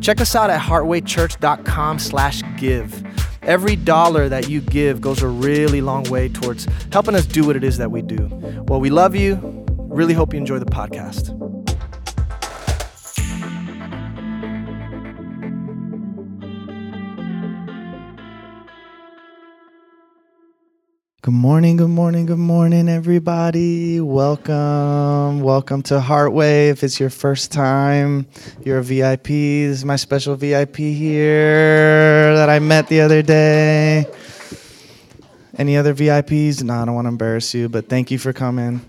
check us out at heartwaychurch.com slash give. Every dollar that you give goes a really long way towards helping us do what it is that we do. Well, we love you. Really hope you enjoy the podcast. Good morning, good morning, good morning, everybody. Welcome, welcome to Heartway. If it's your first time, you're a VIP. This is my special VIP here that I met the other day. Any other VIPs? No, I don't want to embarrass you, but thank you for coming.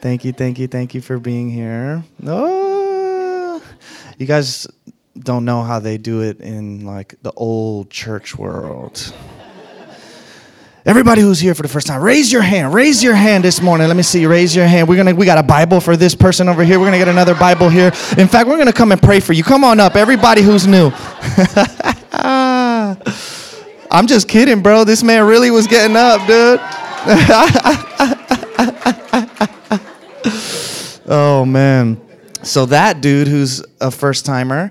Thank you, thank you, thank you for being here. Oh, you guys don't know how they do it in like the old church world. Everybody who's here for the first time, raise your hand. Raise your hand this morning. Let me see. Raise your hand. We're gonna we got a Bible for this person over here. We're gonna get another Bible here. In fact, we're gonna come and pray for you. Come on up, everybody who's new. I'm just kidding, bro. This man really was getting up, dude. oh man. So that dude who's a first timer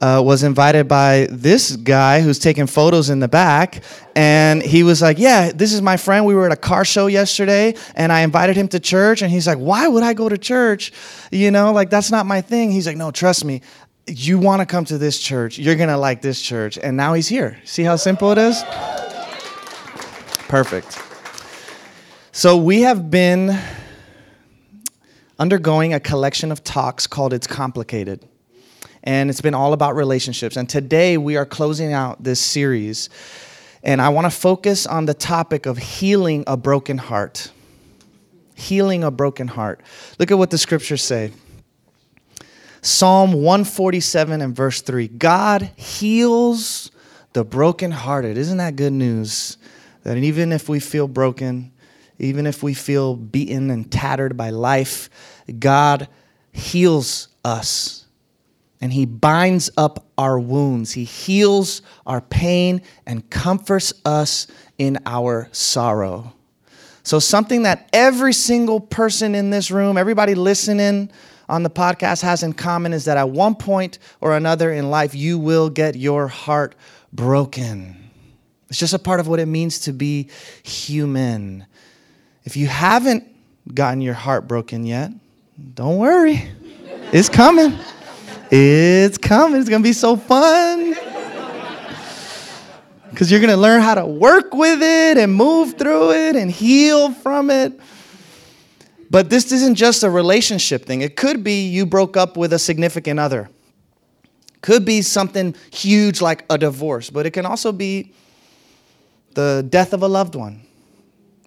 uh, was invited by this guy who's taking photos in the back. And he was like, Yeah, this is my friend. We were at a car show yesterday and I invited him to church. And he's like, Why would I go to church? You know, like that's not my thing. He's like, No, trust me. You want to come to this church. You're going to like this church. And now he's here. See how simple it is? Perfect. So we have been undergoing a collection of talks called It's Complicated and it's been all about relationships. And today we are closing out this series, and I want to focus on the topic of healing a broken heart. Healing a broken heart. Look at what the scriptures say. Psalm 147 and verse 3 God heals the brokenhearted. Isn't that good news? That even if we feel broken, even if we feel beaten and tattered by life, God heals us and he binds up our wounds. He heals our pain and comforts us in our sorrow. So, something that every single person in this room, everybody listening on the podcast has in common is that at one point or another in life, you will get your heart broken. It's just a part of what it means to be human. If you haven't gotten your heart broken yet, don't worry, it's coming. It's coming. It's going to be so fun. Because you're going to learn how to work with it and move through it and heal from it. But this isn't just a relationship thing. It could be you broke up with a significant other. Could be something huge like a divorce, but it can also be the death of a loved one.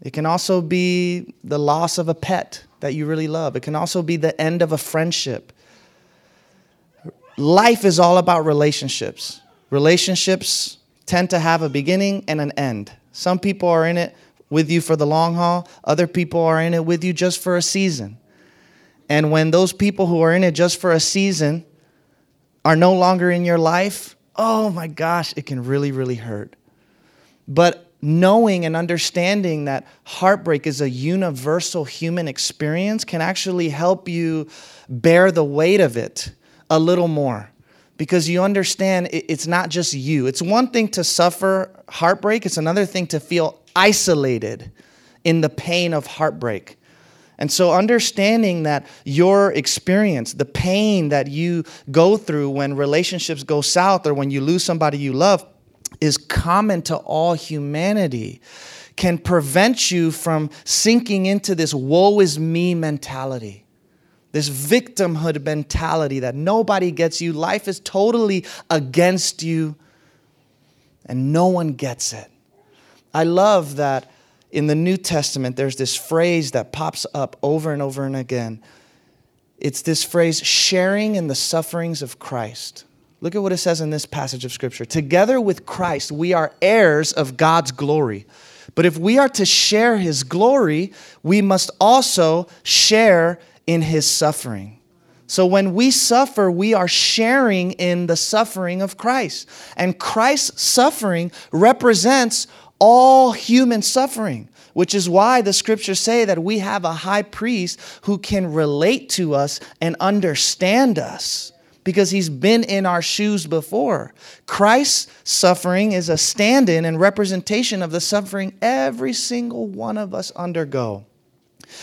It can also be the loss of a pet that you really love. It can also be the end of a friendship life is all about relationships. Relationships tend to have a beginning and an end. Some people are in it with you for the long haul, other people are in it with you just for a season. And when those people who are in it just for a season are no longer in your life, oh my gosh, it can really, really hurt. But knowing and understanding that heartbreak is a universal human experience can actually help you bear the weight of it a little more because you understand it's not just you. It's one thing to suffer heartbreak, it's another thing to feel isolated in the pain of heartbreak. And so, understanding that your experience, the pain that you go through when relationships go south or when you lose somebody you love, is common to all humanity, can prevent you from sinking into this woe is me mentality this victimhood mentality that nobody gets you, life is totally against you, and no one gets it. I love that in the New Testament, there's this phrase that pops up over and over and again. It's this phrase, sharing in the sufferings of Christ. Look at what it says in this passage of Scripture. Together with Christ, we are heirs of God's glory. But if we are to share his glory, we must also share in his suffering. So when we suffer, we are sharing in the suffering of Christ. And Christ's suffering represents all human suffering, which is why the scriptures say that we have a high priest who can relate to us and understand us because he's been in our shoes before. Christ's suffering is a stand in and representation of the suffering every single one of us undergo.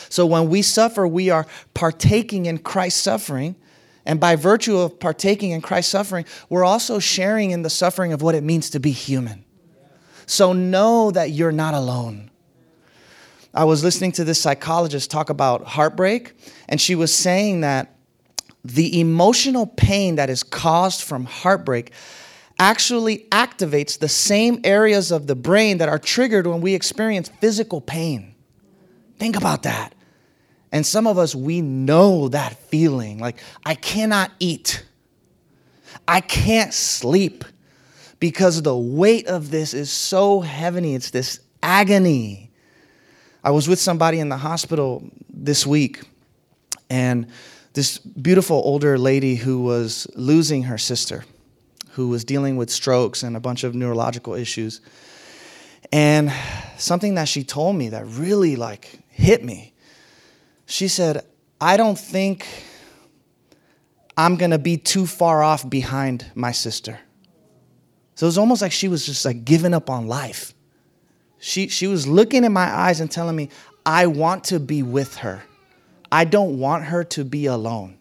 So when we suffer, we are partaking in Christ's suffering. And by virtue of partaking in Christ's suffering, we're also sharing in the suffering of what it means to be human. So know that you're not alone. I was listening to this psychologist talk about heartbreak, and she was saying that the emotional pain that is caused from heartbreak actually activates the same areas of the brain that are triggered when we experience physical pain. Think about that. And some of us, we know that feeling like, I cannot eat, I can't sleep because the weight of this is so heavy. It's this agony. I was with somebody in the hospital this week, and this beautiful older lady who was losing her sister, who was dealing with strokes and a bunch of neurological issues. And something that she told me that really like hit me. She said, I don't think I'm going to be too far off behind my sister. So it was almost like she was just like giving up on life. She, she was looking in my eyes and telling me, I want to be with her. I don't want her to be alone.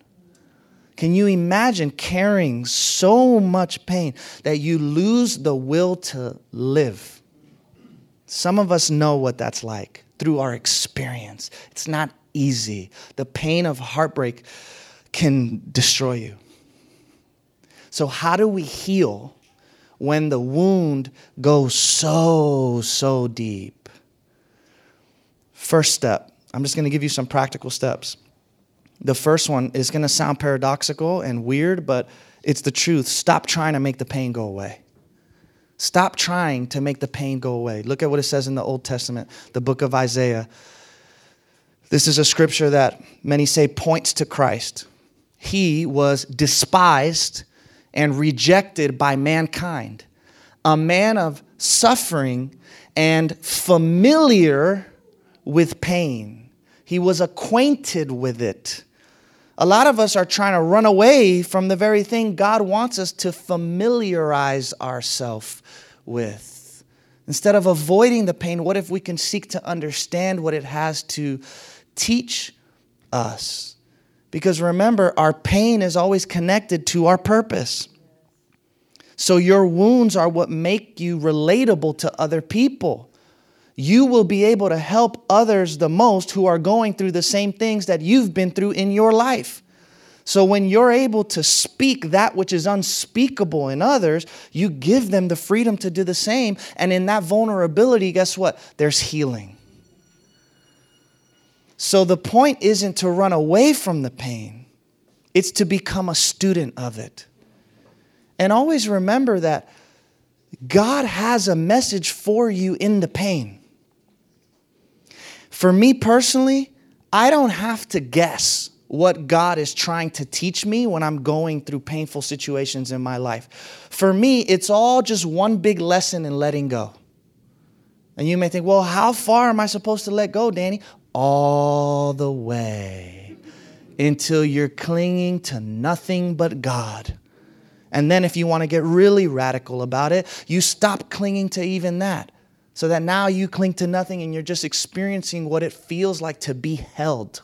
Can you imagine carrying so much pain that you lose the will to live? Some of us know what that's like through our experience. It's not easy. The pain of heartbreak can destroy you. So, how do we heal when the wound goes so, so deep? First step I'm just to give you some practical steps. The first one is to sound paradoxical and weird, but it's the truth. Stop trying to make the pain go away. Stop trying to make the pain go away. Look at what it says in the Old Testament, the book of Isaiah. This is a scripture that many say points to Christ. He was despised and rejected by mankind, a man of suffering and familiar with pain. He was acquainted with it. A lot of us are trying to run away from the very thing God wants us to familiarize ourselves with. Instead of avoiding the pain, what if we can seek to understand what it has to teach us? Because remember, our pain is always connected to our purpose. So your wounds are what make you relatable to other people you will be able to help others the most who are going through the same things that you've been through in your life. So when you're able to speak that which is unspeakable in others, you give them the freedom to do the same. And in that vulnerability, guess what? There's healing. So the point isn't to run away from the pain, it's to become a student of it. And always remember that God has a message for you in the pain. For me personally, I don't have to guess what God is trying to teach me when I'm going through painful situations in my life. For me, it's all just one big lesson in letting go. And you may think, well, how far am I supposed to let go, Danny? All the way until you're clinging to nothing but God. And then, if you want to get really radical about it, you stop clinging to even that so that now you cling to nothing and you're just experiencing what it feels like to be held.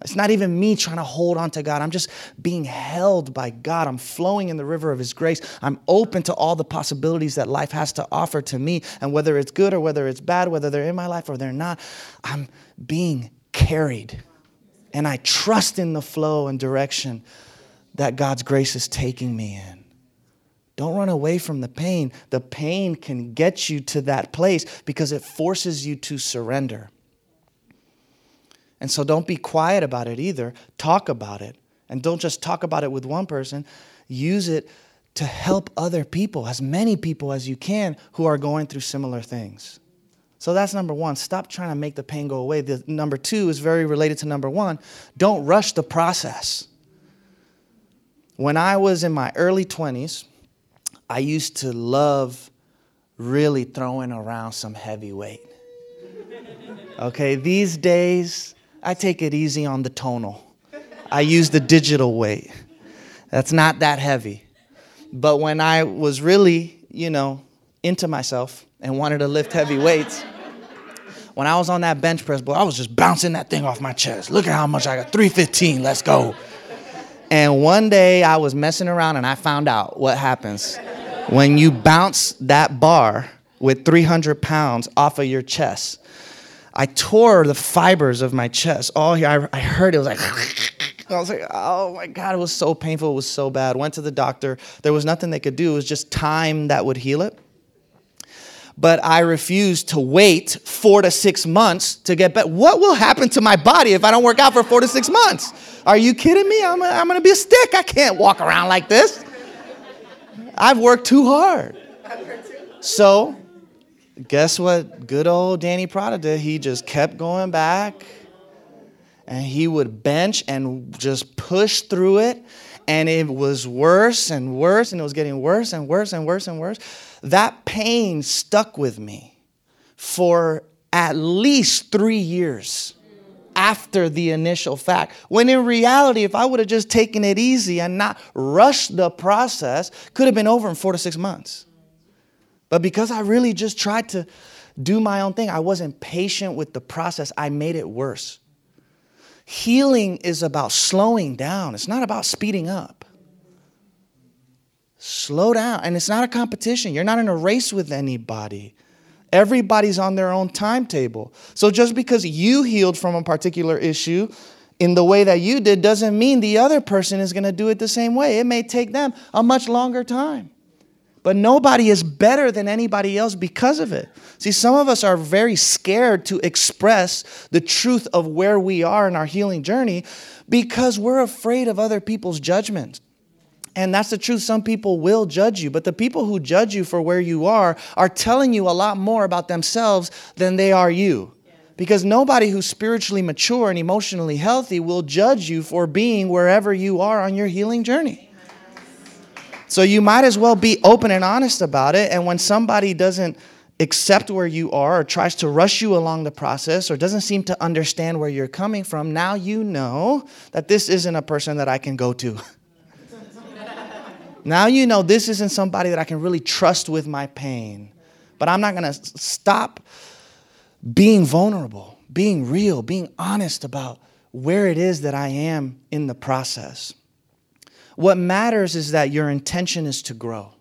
It's not even me trying to hold on to God. I'm just being held by God. I'm flowing in the river of His grace. I'm open to all the possibilities that life has to offer to me. And whether it's good or whether it's bad, whether they're in my life or they're not, I'm being carried. And I trust in the flow and direction that God's grace is taking me in. Don't run away from the pain. The pain can get you to that place because it forces you to surrender. And so don't be quiet about it either. Talk about it. And don't just talk about it with one person, use it to help other people, as many people as you can who are going through similar things. So that's number one. Stop trying to make the pain go away. The, number two is very related to number one. Don't rush the process. When I was in my early 20s, I used to love really throwing around some heavy weight. Okay, these days, I take it easy on the Tonal. I use the digital weight. That's not that heavy. But when I was really, you know, into myself and wanted to lift heavy weights, when I was on that bench press, boy, I was just bouncing that thing off my chest. Look at how much I got 315, let's go. And one day I was messing around and I found out what happens when you bounce that bar with 300 pounds off of your chest. I tore the fibers of my chest. Oh, All here, I, I heard it was like, I was like, oh my God, it was so painful. It was so bad. Went to the doctor. There was nothing they could do. It was just time that would heal it. But I refused to wait four to six months to get better. What will happen to my body if I don't work out for four to six months? Are you kidding me? I'm, I'm gonna be a stick. I can't walk around like this. I've worked too hard. So, guess what good old Danny Prada did? He just kept going back and he would bench and just push through it. And it was worse and worse, and it was getting worse and worse and worse and worse. That pain stuck with me for at least three years after the initial fact. When in reality, if I would have just taken it easy and not rushed the process, could have been over in four to six months. But because I really just tried to do my own thing, I wasn't patient with the process, I made it worse. Healing is about slowing down, it's not about speeding up. Slow down. And it's not a competition. You're not in a race with anybody. Everybody's on their own timetable. So just because you healed from a particular issue in the way that you did doesn't mean the other person is going to do it the same way. It may take them a much longer time. But nobody is better than anybody else because of it. See, some of us are very scared to express the truth of where we are in our healing journey because we're afraid of other people's judgment. And that's the truth. Some people will judge you, but the people who judge you for where you are are telling you a lot more about themselves than they are you. Because nobody who's spiritually mature and emotionally healthy will judge you for being wherever you are on your healing journey. So you might as well be open and honest about it. And when somebody doesn't accept where you are or tries to rush you along the process or doesn't seem to understand where you're coming from, now you know that this isn't a person that I can go to. Now you know this isn't somebody that I can really trust with my pain. But I'm not going to stop being vulnerable, being real, being honest about where it is that I am in the process. What matters is that your intention is to grow.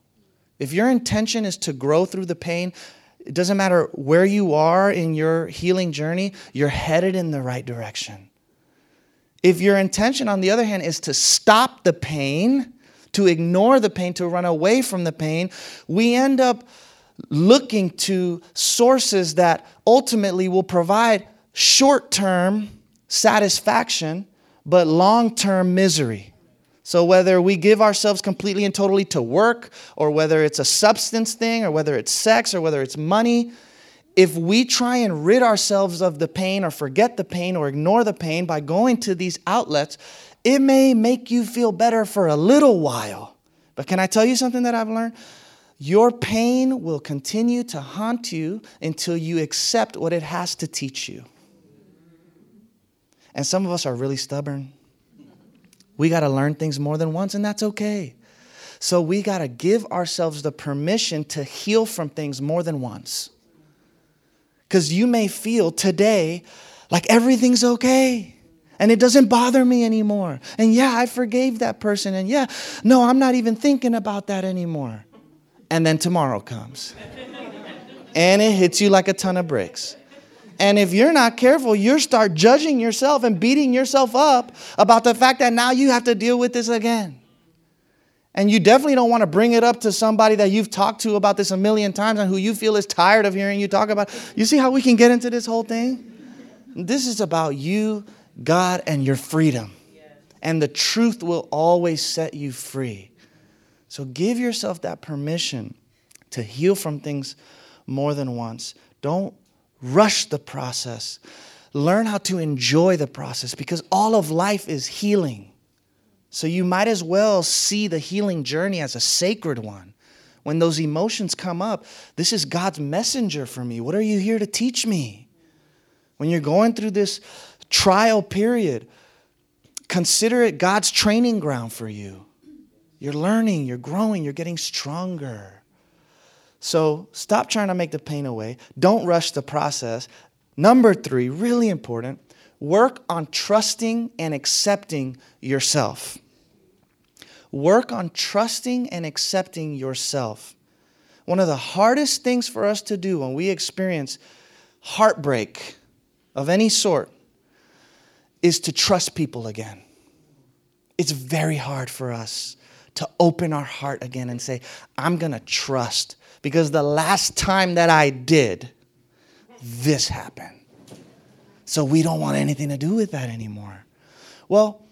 If your intention is to grow through the pain, it doesn't matter where you are in your healing journey, you're headed in the right direction. If your intention, on the other hand, is to stop the pain, to ignore the pain, to run away from the pain, we end up looking to sources that ultimately will provide short term satisfaction, but long term misery. So, whether we give ourselves completely and totally to work, or whether it's a substance thing, or whether it's sex, or whether it's money, if we try and rid ourselves of the pain, or forget the pain, or ignore the pain by going to these outlets, it may make you feel better for a little while. But can I tell you something that I've learned? Your pain will continue to haunt you until you accept what it has to teach you. And some of us are really stubborn. We got to learn things more than once, and that's okay. So we got to give ourselves the permission to heal from things more than once. Because you may feel today like everything's okay. And it doesn't bother me anymore. And yeah, I forgave that person. And yeah, no, I'm not even thinking about that anymore. And then tomorrow comes. and it hits you like a ton of bricks. And if you're not careful, you start judging yourself and beating yourself up about the fact that now you have to deal with this again. And you definitely don't want to bring it up to somebody that you've talked to about this a million times and who you feel is tired of hearing you talk about. You see how we can get into this whole thing? This is about you God and your freedom. and the truth will always set you free. So give yourself that permission to heal from things more than once. Don't rush the process. Learn how to enjoy the process because all of life is healing. So you might as well see the healing journey as a sacred one. When those emotions come up, this is God's messenger for me. What are you here to teach me? When you're going through this trial period, consider it God's training ground for you. You're learning, you're growing, you're getting stronger. So stop trying to make the pain away. Don't rush the process. Number three, really important, work on trusting and accepting yourself. Work on trusting and accepting yourself. One of the hardest things for us to do when we experience heartbreak of any sort is to trust people again. It's very hard for us to open our heart again and say, I'm going to trust because the last time that I did, this happened. So we don't want anything to do with that anymore. Well,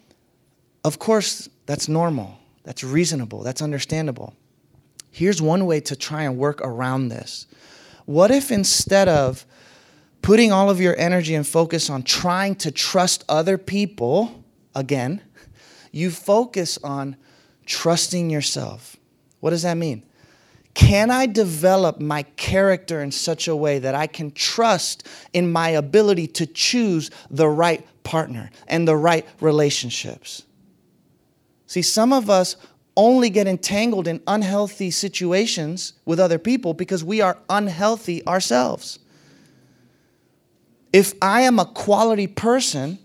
of course, that's normal, that's reasonable, that's understandable. Here's one way to try and work around this. What if instead of putting all of your energy and focus on trying to trust other people again, you focus on trusting yourself. What does that mean? Can I develop my character in such a way that I can trust in my ability to choose the right partner and the right relationships? See, some of us only get entangled in unhealthy situations with other people because we are unhealthy ourselves. If I am a quality person,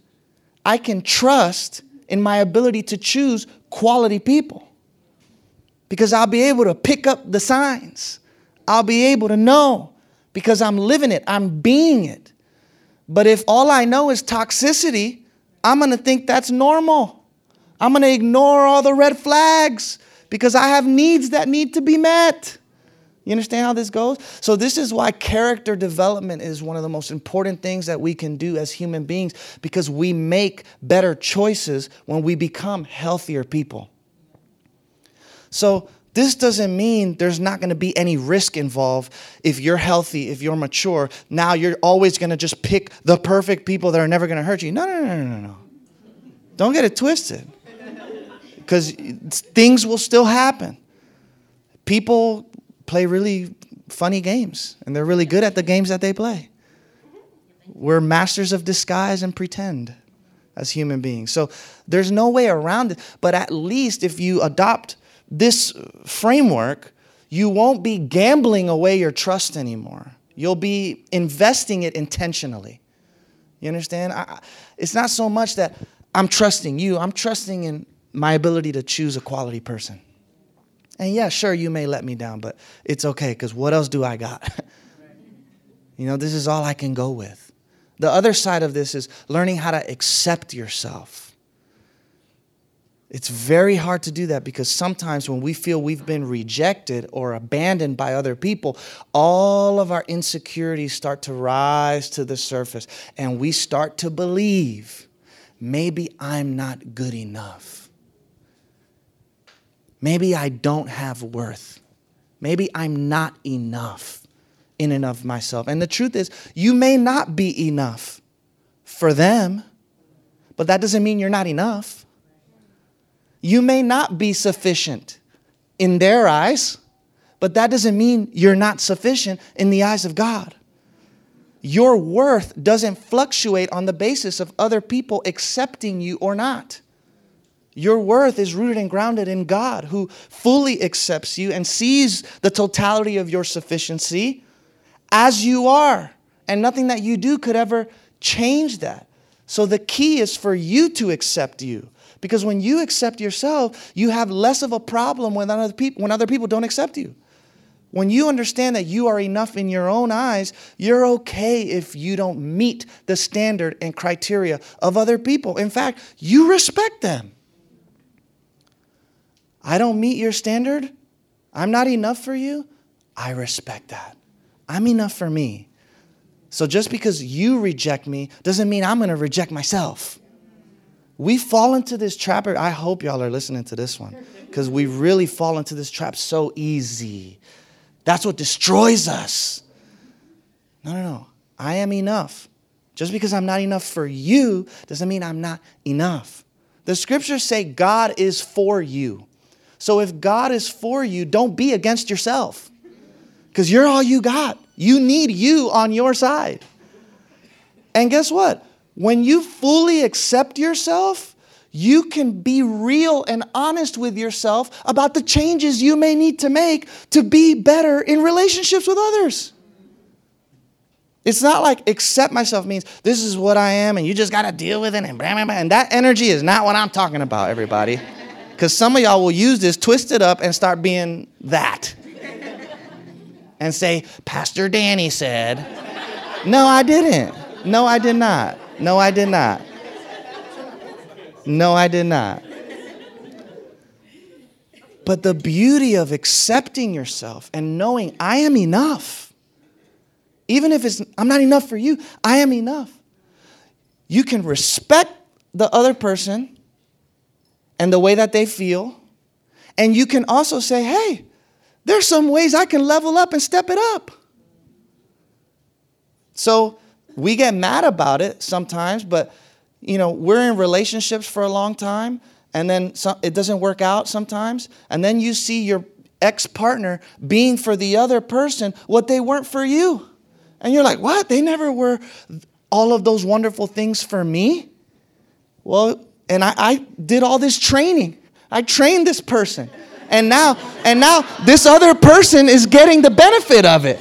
I can trust in my ability to choose quality people because I'll be able to pick up the signs. I'll be able to know because I'm living it, I'm being it. But if all I know is toxicity, I'm gonna think that's normal. I'm gonna ignore all the red flags because I have needs that need to be met. You understand how this goes? So, this is why character development is one of the most important things that we can do as human beings because we make better choices when we become healthier people. So, this doesn't mean there's not going to be any risk involved if you're healthy, if you're mature. Now you're always going to just pick the perfect people that are never going to hurt you. No, no, no, no, no, no. Don't get it twisted. Because things will still happen. People play really funny games, and they're really good at the games that they play. We're masters of disguise and pretend as human beings. So there's no way around it. But at least if you adopt this framework, you won't be gambling away your trust anymore. You'll be investing it intentionally. You understand? I, it's not so much that I'm trusting you, I'm trusting in my ability to choose a quality person. And yeah, sure, you may let me down, but it's okay because what else do I got? you know, this is all I can go with. The other side of this is learning how to accept yourself. It's very hard to do that because sometimes when we feel we've been rejected or abandoned by other people, all of our insecurities start to rise to the surface and we start to believe maybe I'm not good enough. Maybe I don't have worth. Maybe I'm not enough in and of myself. And the truth is, you may not be enough for them, but that doesn't mean you're not enough. You may not be sufficient in their eyes, but that doesn't mean you're not sufficient in the eyes of God. Your worth doesn't fluctuate on the basis of other people accepting you or not. Your worth is rooted and grounded in God, who fully accepts you and sees the totality of your sufficiency as you are. And nothing that you do could ever change that. So the key is for you to accept you. Because when you accept yourself, you have less of a problem when other people, when other people don't accept you. When you understand that you are enough in your own eyes, you're okay if you don't meet the standard and criteria of other people. In fact, you respect them. I don't meet your standard, I'm not enough for you, I respect that. I'm enough for me. So just because you reject me doesn't mean I'm going to reject myself. we fall into this trap. I hope y'all are listening to this one because we really fall into this trap so easy. That's what destroys us. No, no, no. I am enough. Just because I'm not enough for you doesn't mean I'm not enough. The scriptures say God is for you. So if God is for you, don't be against yourself because you're all you got. You need you on your side. And guess what? When you fully accept yourself, you can be real and honest with yourself about the changes you may need to make to be better in relationships with others. It's not like accept myself means this is what I am and you just got to deal with it and blah, blah, blah. And that energy is not what I'm talking about, everybody. Because some of y'all will use this, twist it up, and start being that. And say, Pastor Danny said. No, I didn't. No, I did not. No, I did not. No, I did not. But the beauty of accepting yourself and knowing I am enough, even if it's I'm not enough for you, I am enough. You can respect the other person and the way that they feel, and you can also say, hey, there's some ways I can level up and step it up. So we get mad about it sometimes, but you know, we're in relationships for a long time and then some, it doesn't work out sometimes, and then you see your ex partner being for the other person what they weren't for you. And you're like, what? They never were all of those wonderful things for me? Well, and I, I did all this training. I trained this person. And now, and now this other person is getting the benefit of it.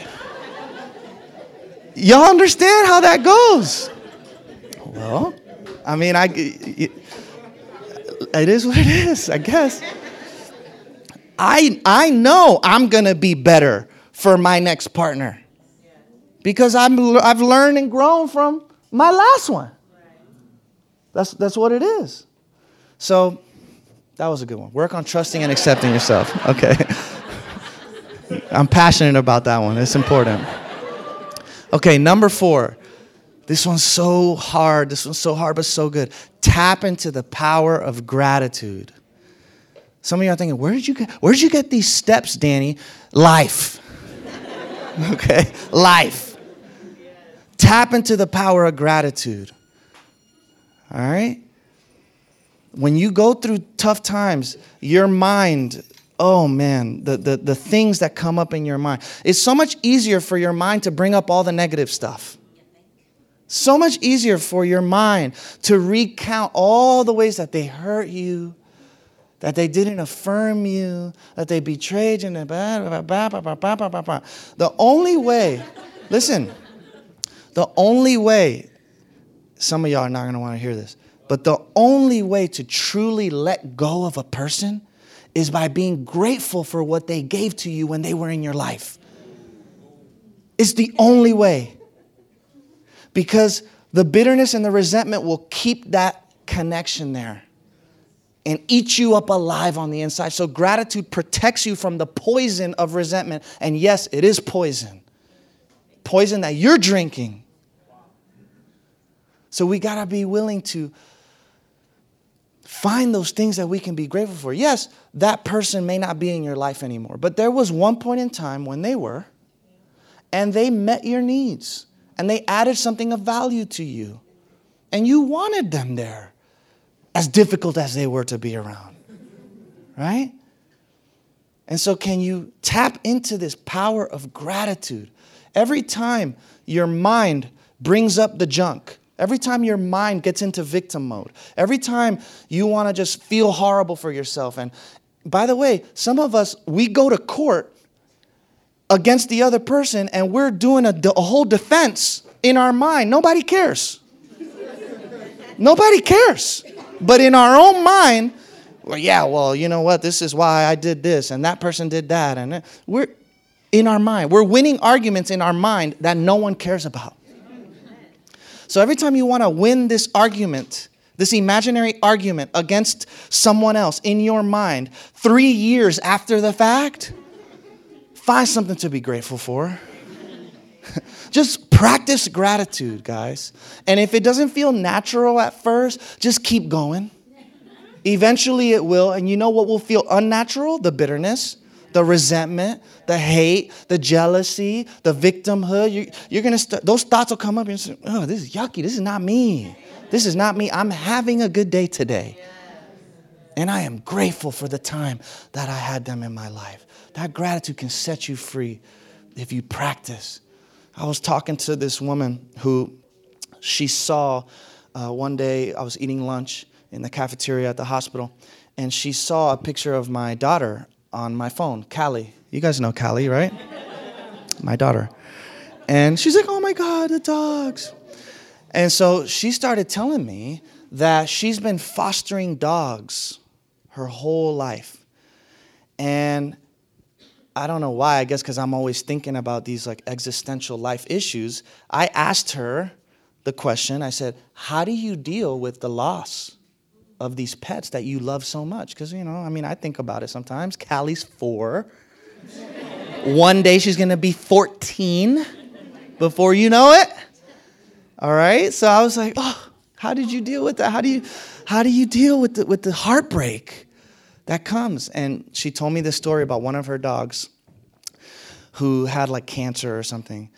Y'all understand how that goes? Well, I mean, I, it, it is what it is, I guess. I, I know I'm to be better for my next partner because I'm, I've learned and grown from my last one. That's, that's what it is. So that was a good one. Work on trusting and accepting yourself. Okay. I'm passionate about that one. It's important. Okay, number four. This one's so hard. This one's so hard, but so good. Tap into the power of gratitude. Some of you are thinking, where did you get where did you get these steps, Danny? Life. okay? Life. Tap into the power of gratitude. All right? When you go through tough times, your mind oh man, the, the, the things that come up in your mind. It's so much easier for your mind to bring up all the negative stuff. So much easier for your mind to recount all the ways that they hurt you, that they didn't affirm you, that they betrayed you. The only way, listen, the only way, some of y'all are not going to want to hear this, but the only way to truly let go of a person is by being grateful for what they gave to you when they were in your life. It's the only way. Because the bitterness and the resentment will keep that connection there and eat you up alive on the inside. So, gratitude protects you from the poison of resentment. And yes, it is poison. Poison that you're drinking. So, we got to be willing to find those things that we can be grateful for. Yes, that person may not be in your life anymore, but there was one point in time when they were, and they met your needs, and they added something of value to you, and you wanted them there, as difficult as they were to be around, right? And so, can you tap into this power of gratitude? Every time your mind brings up the junk, Every time your mind gets into victim mode, every time you want to just feel horrible for yourself. And by the way, some of us, we go to court against the other person and we're doing a, a whole defense in our mind. Nobody cares. Nobody cares. But in our own mind, well, yeah, well, you know what? This is why I did this and that person did that. And we're in our mind. We're winning arguments in our mind that no one cares about. So every time you want to win this argument, this imaginary argument against someone else in your mind, three years after the fact, find something to be grateful for. just practice gratitude, guys. And if it doesn't feel natural at first, just keep going. Eventually it will. And you know what will feel unnatural? The bitterness, the resentment, the hate, the jealousy, the victimhood. You, you're to start, those thoughts will come up and say, oh, this is yucky. This is not me. This is not me. I'm having a good day today. And I am grateful for the time that I had them in my life. That gratitude can set you free if you practice. I was talking to this woman who she saw uh, one day, I was eating lunch in the cafeteria at the hospital, and she saw a picture of my daughter on my phone, Callie. You guys know Callie, right? my daughter. And she's like, oh my God, the dogs. And so she started telling me that she's been fostering dogs her whole life. And I don't know why, I guess because I'm always thinking about these like existential life issues. I asked her the question I said, How do you deal with the loss of these pets that you love so much? Because, you know, I mean, I think about it sometimes. Callie's four. One day she's going to be 14 before you know it. All right? So I was like, Oh, how did you deal with that? How do you, how do you deal with the, with the heartbreak? that comes. And she told me this story about one of her dogs who had like cancer or something.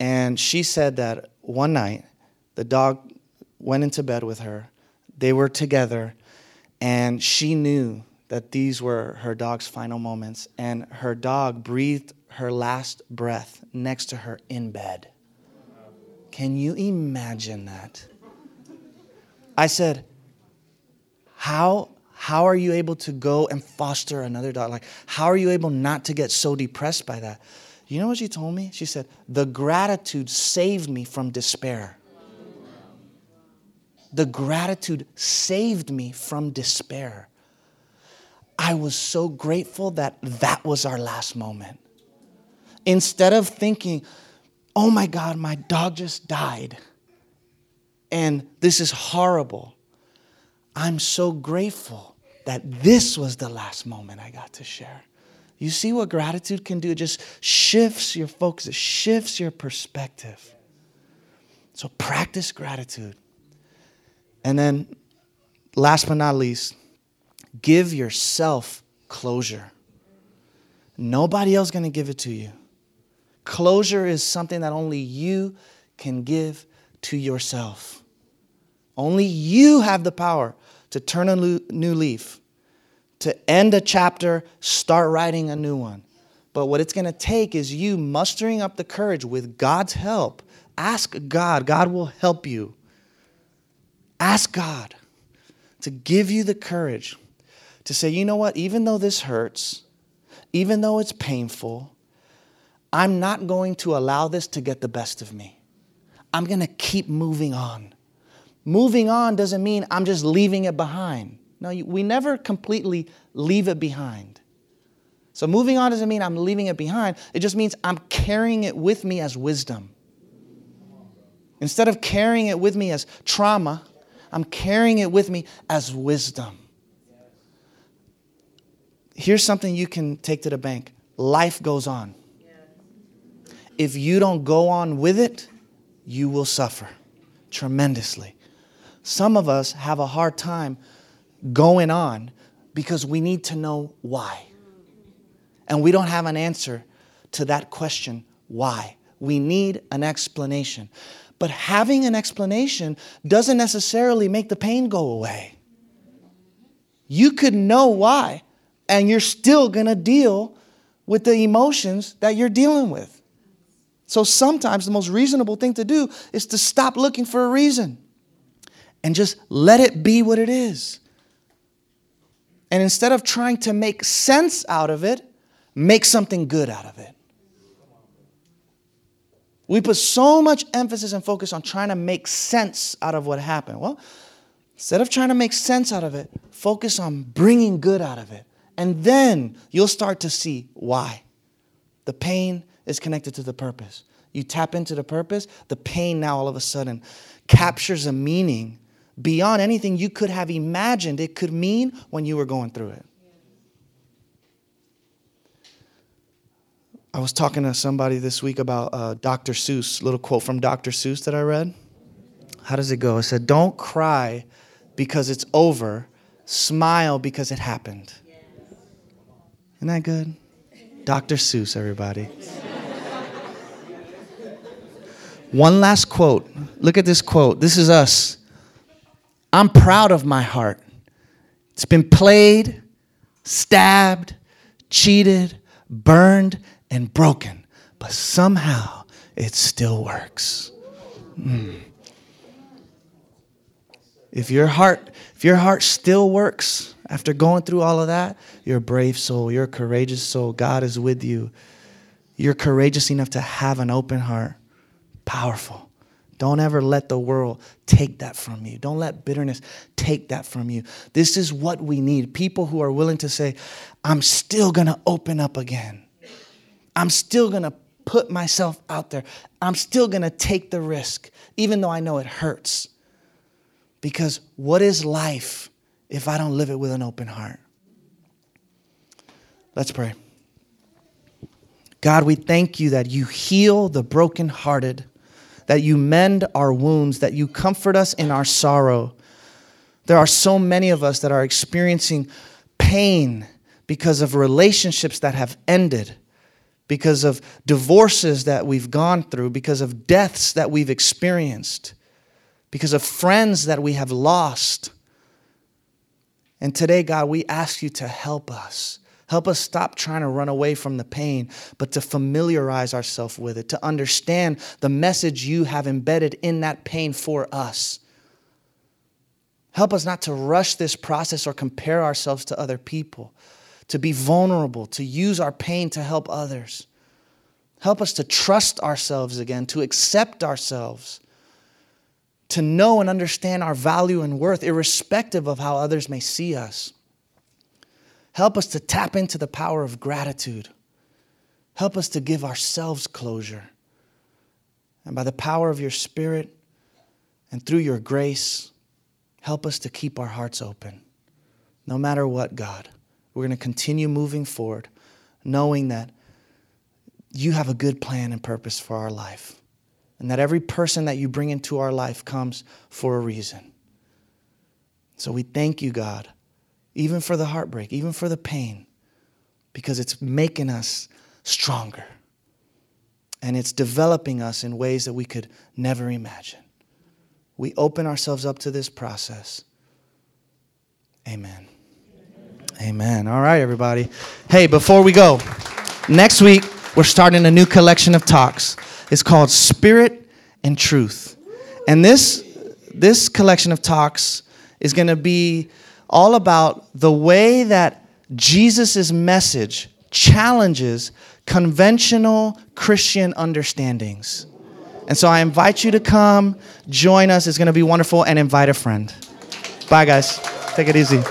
And she said that one night the dog went into bed with her. They were together, and she knew that these were her dog's final moments. And her dog breathed her last breath next to her in bed. Can you imagine that? I said, How how are you able to go and foster another dog? Like, how are you able not to get so depressed by that? You know what she told me? She said, The gratitude saved me from despair. The gratitude saved me from despair. I was so grateful that that was our last moment. Instead of thinking, oh my God, my dog just died, and this is horrible, I'm so grateful that this was the last moment I got to share. You see what gratitude can do? It just shifts your focus, it shifts your perspective. So practice gratitude. And then, last but not least, give yourself closure. Nobody else is going to give it to you. Closure is something that only you can give to yourself. Only you have the power to turn a new leaf, to end a chapter, start writing a new one. But what it's going to take is you mustering up the courage with God's help. Ask God, God will help you. Ask God to give you the courage to say, you know what, even though this hurts, even though it's painful, I'm not going to allow this to get the best of me. I'm going to keep moving on. Moving on doesn't mean I'm just leaving it behind. No, we never completely leave it behind. So moving on doesn't mean I'm leaving it behind. It just means I'm carrying it with me as wisdom. Instead of carrying it with me as trauma, I'm carrying it with me as wisdom. Here's something you can take to the bank life goes on. If you don't go on with it, you will suffer tremendously. Some of us have a hard time going on because we need to know why. And we don't have an answer to that question, why. We need an explanation. But having an explanation doesn't necessarily make the pain go away. You could know why, and you're still gonna deal with the emotions that you're dealing with. So sometimes the most reasonable thing to do is to stop looking for a reason and just let it be what it is. And instead of trying to make sense out of it, make something good out of it. We put so much emphasis and focus on trying to make sense out of what happened. Well, instead of trying to make sense out of it, focus on bringing good out of it. And then you'll start to see why. The pain is connected to the purpose. You tap into the purpose, the pain now all of a sudden captures a meaning beyond anything you could have imagined it could mean when you were going through it. I was talking to somebody this week about uh, Dr. Seuss, little quote from Dr. Seuss that I read. How does it go? It said, Don't cry because it's over, smile because it happened. Isn't that good? Dr. Seuss, everybody. One last quote. Look at this quote. This is us. I'm proud of my heart. It's been played, stabbed, cheated, burned, and broken, but somehow it still works. Mm. If your heart, if your heart still works after going through all of that, you're a brave soul, you're a courageous soul. God is with you. You're courageous enough to have an open heart. Powerful. Don't ever let the world take that from you. Don't let bitterness take that from you. This is what we need people who are willing to say, I'm still going to open up again. I'm still going to put myself out there. I'm still going to take the risk, even though I know it hurts. Because what is life if I don't live it with an open heart? Let's pray. God, we thank you that you heal the brokenhearted, that you mend our wounds, that you comfort us in our sorrow. There are so many of us that are experiencing pain because of relationships that have ended because of divorces that we've gone through, because of deaths that we've experienced, because of friends that we have lost. And today, God, we ask you to help us. Help us stop trying to run away from the pain, but to familiarize ourselves with it, to understand the message you have embedded in that pain for us. Help us not to rush this process or compare ourselves to other people, to be vulnerable, to use our pain to help others. Help us to trust ourselves again, to accept ourselves, to know and understand our value and worth, irrespective of how others may see us. Help us to tap into the power of gratitude. Help us to give ourselves closure. And by the power of your Spirit and through your grace, help us to keep our hearts open. No matter what, God. We're going to continue moving forward, knowing that you have a good plan and purpose for our life, and that every person that you bring into our life comes for a reason. So we thank you, God, even for the heartbreak, even for the pain, because it's making us stronger. And it's developing us in ways that we could never imagine. We open ourselves up to this process. Amen. Amen. All right, everybody. Hey, before we go, next week we're starting a new collection of talks. It's called Spirit and Truth. And this this collection of talks is going to be all about the way that Jesus' message challenges conventional Christian understandings. And so I invite you to come, join us. It's going to be wonderful, and invite a friend. Bye, guys. Take it easy.